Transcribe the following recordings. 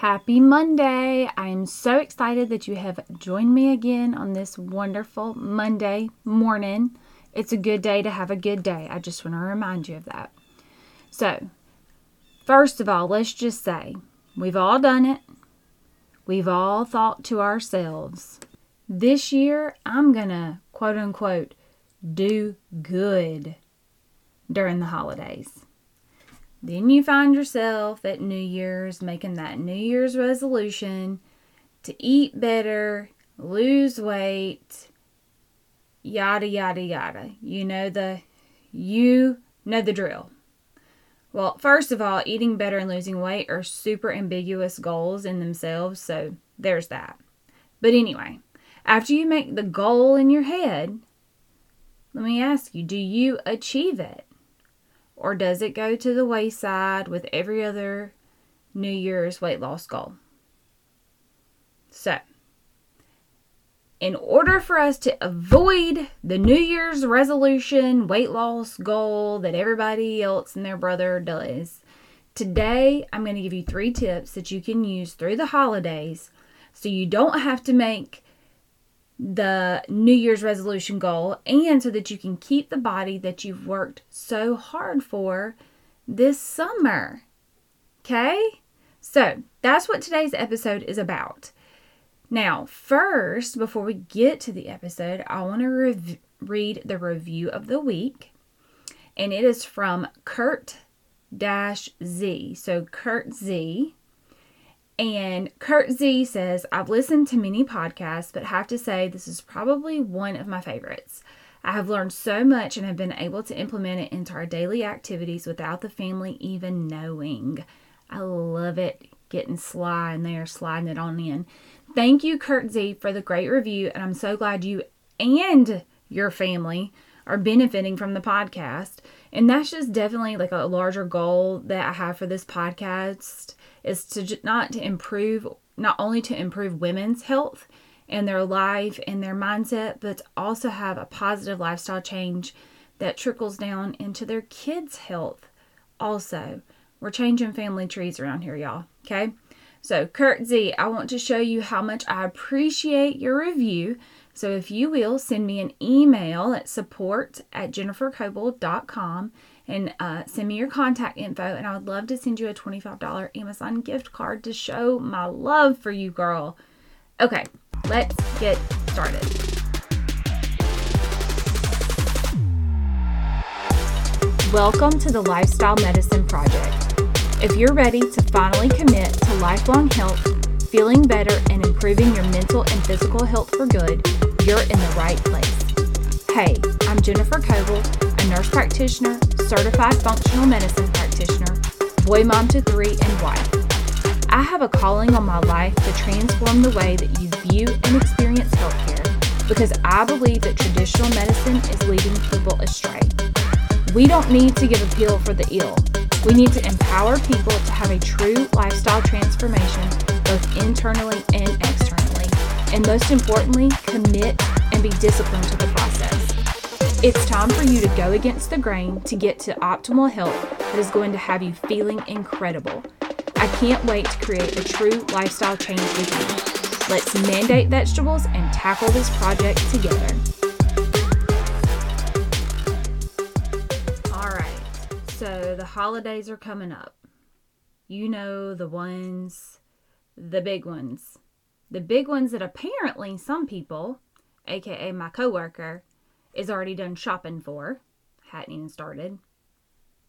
Happy Monday! I am so excited that you have joined me again on this wonderful Monday morning. It's a good day to have a good day. I just want to remind you of that. So, first of all, let's just say we've all done it. We've all thought to ourselves, this year I'm going to quote unquote do good during the holidays. Then you find yourself at New Year's making that New Year's resolution to eat better, lose weight, yada, yada, yada. You know the, you know the drill. Well, first of all, eating better and losing weight are super ambiguous goals in themselves, so there's that. But anyway, after you make the goal in your head, let me ask you do you achieve it? Or does it go to the wayside with every other New Year's weight loss goal? So, in order for us to avoid the New Year's resolution weight loss goal that everybody else and their brother does, today I'm going to give you three tips that you can use through the holidays so you don't have to make the New Year's resolution goal and so that you can keep the body that you've worked so hard for this summer. Okay? So that's what today's episode is about. Now, first, before we get to the episode, I want to rev- read the review of the week, and it is from Kurt Z. So, Kurt Z and Kurt Z says, I've listened to many podcasts, but have to say this is probably one of my favorites. I have learned so much and have been able to implement it into our daily activities without the family even knowing. I love it getting sly in there, sliding it on in. Thank you, Kurt Z, for the great review, and I'm so glad you and your family are benefiting from the podcast. And that's just definitely like a larger goal that I have for this podcast is to not to improve not only to improve women's health and their life and their mindset, but also have a positive lifestyle change that trickles down into their kids' health. Also, we're changing family trees around here, y'all. Okay. So, Kurt Z, I want to show you how much I appreciate your review. So, if you will, send me an email at support at jennifercoble.com and uh, send me your contact info. And I would love to send you a $25 Amazon gift card to show my love for you, girl. Okay, let's get started. Welcome to the Lifestyle Medicine Project. If you're ready to finally commit to lifelong health, feeling better, and improving your mental and physical health for good, you're in the right place. Hey, I'm Jennifer Coble, a nurse practitioner, certified functional medicine practitioner, boy mom to three, and wife. I have a calling on my life to transform the way that you view and experience healthcare because I believe that traditional medicine is leading people astray. We don't need to give a pill for the ill. We need to empower people to have a true lifestyle transformation, both internally and externally. And most importantly, commit and be disciplined to the process. It's time for you to go against the grain to get to optimal health that is going to have you feeling incredible. I can't wait to create a true lifestyle change with you. Let's mandate vegetables and tackle this project together. All right, so the holidays are coming up. You know the ones, the big ones. The big ones that apparently some people, aka my coworker, is already done shopping for. Hadn't even started.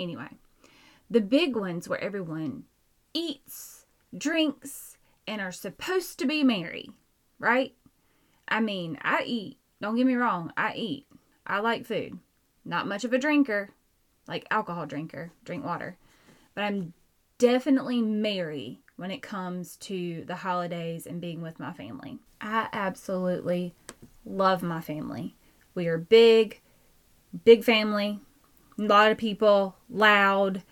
Anyway, the big ones where everyone eats, drinks, and are supposed to be merry, right? I mean, I eat. Don't get me wrong, I eat. I like food. Not much of a drinker, like alcohol drinker, drink water. But I'm definitely merry when it comes to the holidays and being with my family. I absolutely love my family. We are big, big family, a lot of people, loud.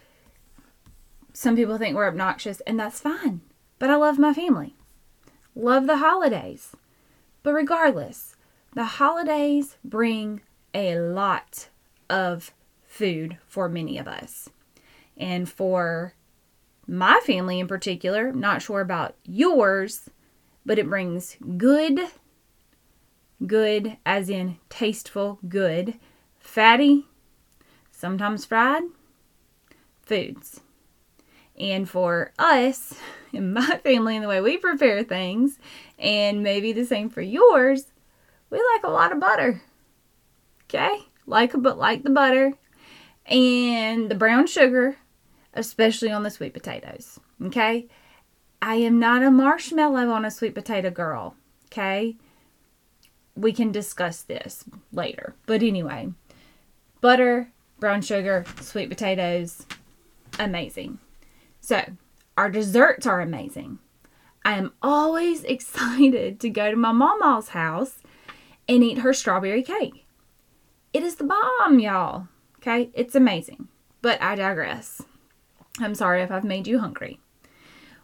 Some people think we're obnoxious, and that's fine. But I love my family. Love the holidays. But regardless, the holidays bring a lot of food for many of us. And for my family in particular, not sure about yours, but it brings good, good as in tasteful, good, fatty, sometimes fried foods. And for us, in my family, and the way we prepare things, and maybe the same for yours, we like a lot of butter. Okay? Like but like the butter and the brown sugar, especially on the sweet potatoes. Okay? I am not a marshmallow on a sweet potato girl. Okay? We can discuss this later. But anyway, butter, brown sugar, sweet potatoes, amazing. So, our desserts are amazing. I am always excited to go to my mama's house and eat her strawberry cake. It is the bomb, y'all. Okay? It's amazing. But I digress. I'm sorry if I've made you hungry.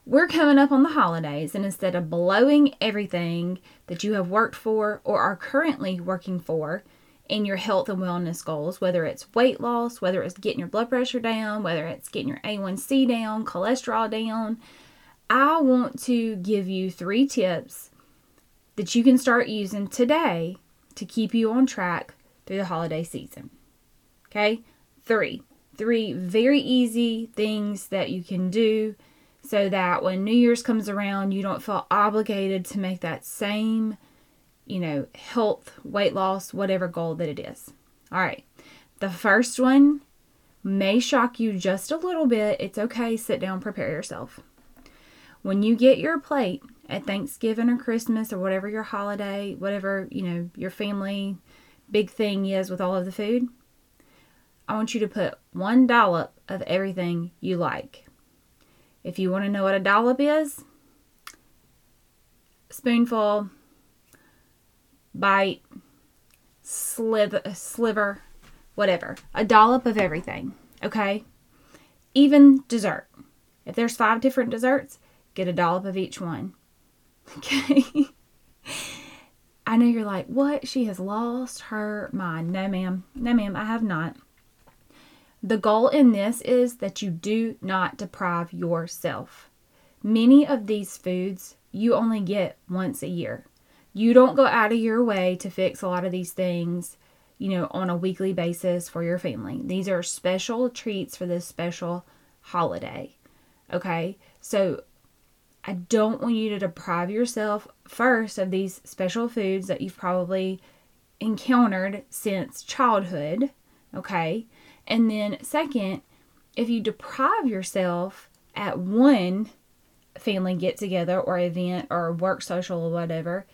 We're coming up on the holidays, and instead of blowing everything that you have worked for or are currently working for in your health and wellness goals, whether it's weight loss, whether it's getting your blood pressure down, whether it's getting your A1C down, cholesterol down, I want to give you three tips that you can start using today to keep you on track through the holiday season. Okay? Three. Three very easy things that you can do so that when New Year's comes around, you don't feel obligated to make that same, you know, health, weight loss, whatever goal that it is. All right. The first one may shock you just a little bit. It's okay. Sit down, prepare yourself. When you get your plate at Thanksgiving or Christmas or whatever your holiday, whatever, you know, your family big thing is with all of the food, I want you to put one dollop of everything you like. If you want to know what a dollop is, spoonful, bite, sliver, sliver, whatever. A dollop of everything, okay? Even dessert. If there's five different desserts, get a dollop of each one. Okay? I know you're like, what? She has lost her mind. No, ma'am. No, ma'am, I have not. The goal in this is that you do not deprive yourself. Many of these foods you only get once a year. You don't go out of your way to fix a lot of these things, you know, on a weekly basis for your family. These are special treats for this special holiday. Okay? So I don't want you to deprive yourself first of these special foods that you've probably encountered since childhood. Okay? And then, second, if you deprive yourself at one family get together or event or work social or whatever,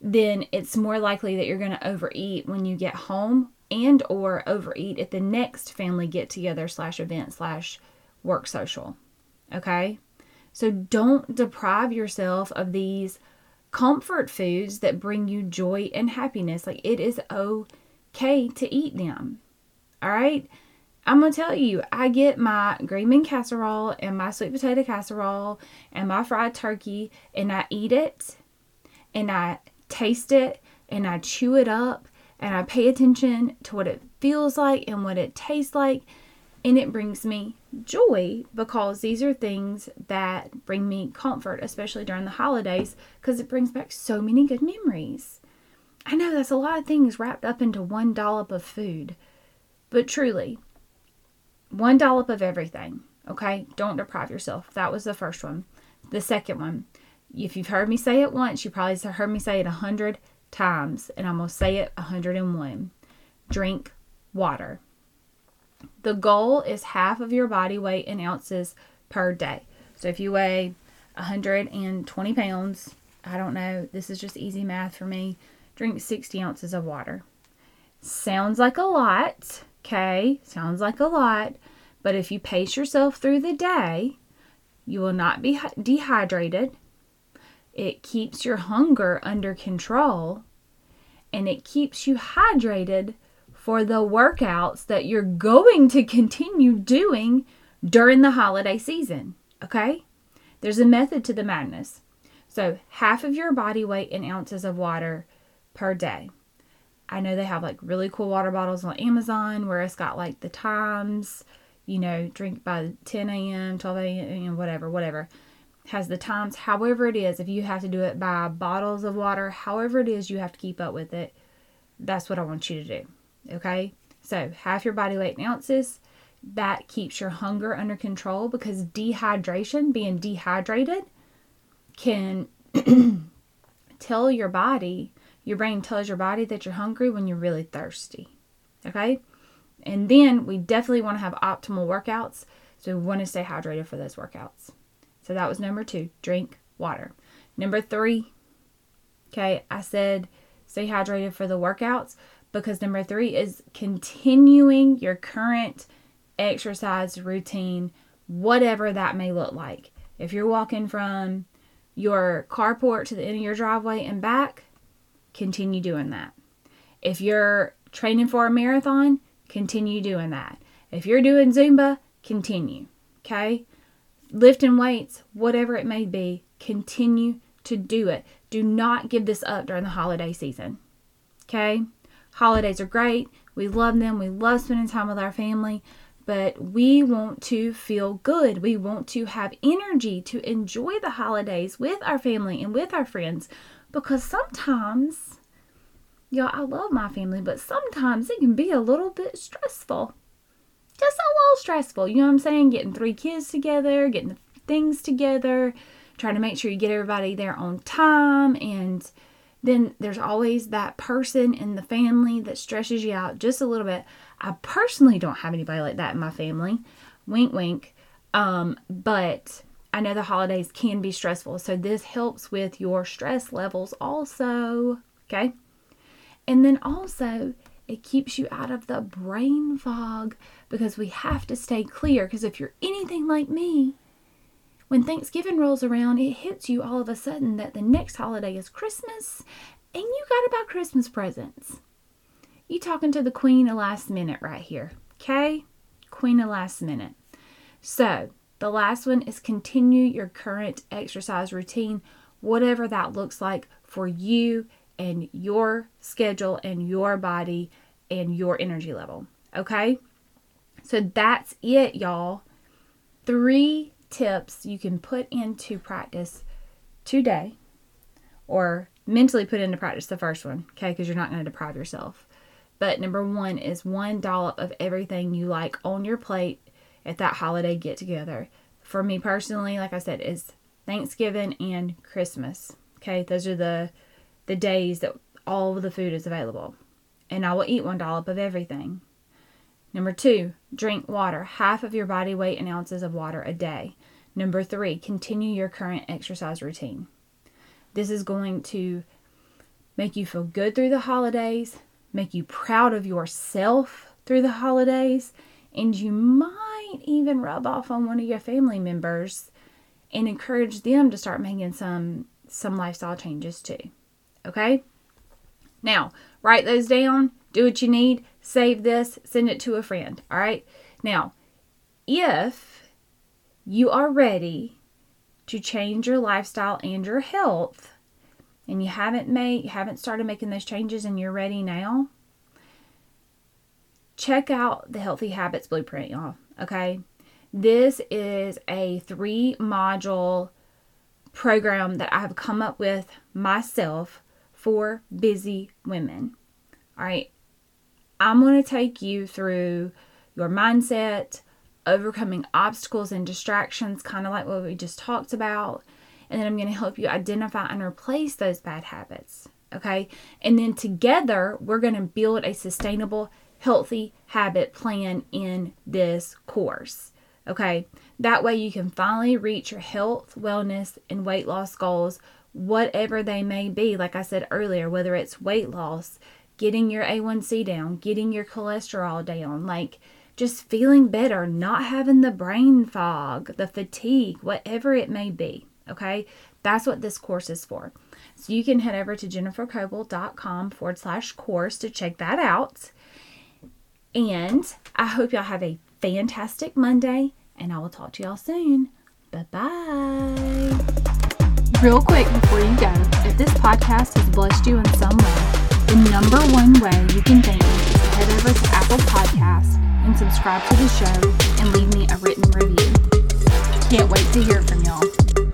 then it's more likely that you're going to overeat when you get home and or overeat at the next family get together slash event slash work social. Okay? So don't deprive yourself of these comfort foods that bring you joy and happiness. Like it is okay to eat them. All right? I'm gonna tell you, I get my green bean casserole and my sweet potato casserole and my fried turkey, and I eat it, and I taste it, and I chew it up, and I pay attention to what it feels like and what it tastes like, and it brings me joy because these are things that bring me comfort, especially during the holidays, because it brings back so many good memories. I know that's a lot of things wrapped up into one dollop of food, but truly, one dollop of everything. Okay? Don't deprive yourself. That was the first one. The second one, if you've heard me say it once, you probably heard me say it a hundred times, and I'm to say it a hundred and one. Drink water. The goal is half of your body weight in ounces per day. So if you weigh 120 pounds, I don't know, this is just easy math for me, drink 60 ounces of water. Sounds like a lot, Okay, sounds like a lot, but if you pace yourself through the day, you will not be dehydrated. It keeps your hunger under control and it keeps you hydrated for the workouts that you're going to continue doing during the holiday season. Okay? There's a method to the madness. So, half of your body weight in ounces of water per day. I know they have like really cool water bottles on Amazon where it's got like the times, you know, drink by 10 a.m., 12 a.m., whatever, whatever. Has the times, however it is, if you have to do it by bottles of water, however it is you have to keep up with it, that's what I want you to do. Okay? So, half your body weight in ounces, that keeps your hunger under control because dehydration, being dehydrated, can tell your body, your brain tells your body that you're hungry when you're really thirsty. Okay? And then we definitely want to have optimal workouts. So we want to stay hydrated for those workouts. So that was number two drink water. Number three, okay, I said stay hydrated for the workouts because number three is continuing your current exercise routine, whatever that may look like. If you're walking from your carport to the end of your driveway and back, continue doing that. If you're training for a marathon, continue doing that. If you're doing Zumba, continue. Okay? Lifting weights, whatever it may be, continue to do it. Do not give this up during the holiday season. Okay? Holidays are great. We love them. We love spending time with our family. But we want to feel good. We want to have energy to enjoy the holidays with our family and with our friends because sometimes Y'all, I love my family, but sometimes it can be a little bit stressful. Just a little stressful. You know what I'm saying? Getting three kids together, getting things together, trying to make sure you get everybody there on time. And then there's always that person in the family that stresses you out just a little bit. I personally don't have anybody like that in my family. Wink, wink. Um, but I know the holidays can be stressful. So this helps with your stress levels also. Okay. And then also, it keeps you out of the brain fog because we have to stay clear. Because if you're anything like me, when Thanksgiving rolls around, it hits you all of a sudden that the next holiday is Christmas and you got to buy Christmas presents. You talking to the queen of last minute right here, okay? Queen of last minute. So, the last one is continue your current exercise routine, whatever that looks like for you and your schedule and your body and your energy level. Okay? So that's it, y'all. Three tips you can put into practice today or mentally put into practice the first one, okay? Because you're not going to deprive yourself. But number one is one dollop of everything you like on your plate at that holiday get together. For me personally, like I said, is Thanksgiving and Christmas. Okay, those are the the days that all the food is available. And I will eat one dollop of everything. Number two, drink water, half of your body weight in ounces of water a day. Number three, continue your current exercise routine. This is going to make you feel good through the holidays, make you proud of yourself through the holidays, and you might even rub off on one of your family members and encourage them to start making some some lifestyle changes too. Okay? Now, write those down, do what you need, save this, send it to a friend. All right? Now, if you are ready to change your lifestyle and your health, and you haven't made, you haven't started making those changes and you're ready now, check out the Healthy Habits Blueprint, y'all. Okay? This is a three module program that I have come up with myself for busy women. All right, I'm going to take you through your mindset, overcoming obstacles and distractions, kind of like what we just talked about. And then I'm going to help you identify and replace those bad habits. Okay. And then together, we're going to build a sustainable, healthy habit plan in this course. Okay. That way, you can finally reach your health, wellness, and weight loss goals whatever they may be. Like I said earlier, whether it's weight loss, getting your A1C down, getting your cholesterol down, like just feeling better, not having the brain fog, the fatigue, whatever it may be. Okay, that's what this course is for. So you can head over to jennifercoble.com forward slash course to check that out. And I hope y'all have a fantastic Monday, and I will talk to y'all soon. Bye bye. Real quick before you go, if this podcast has blessed you in some way, the number one way you can thank me is to head over to Apple Podcasts and subscribe to the show and leave me a written review. Can't wait to hear from y'all.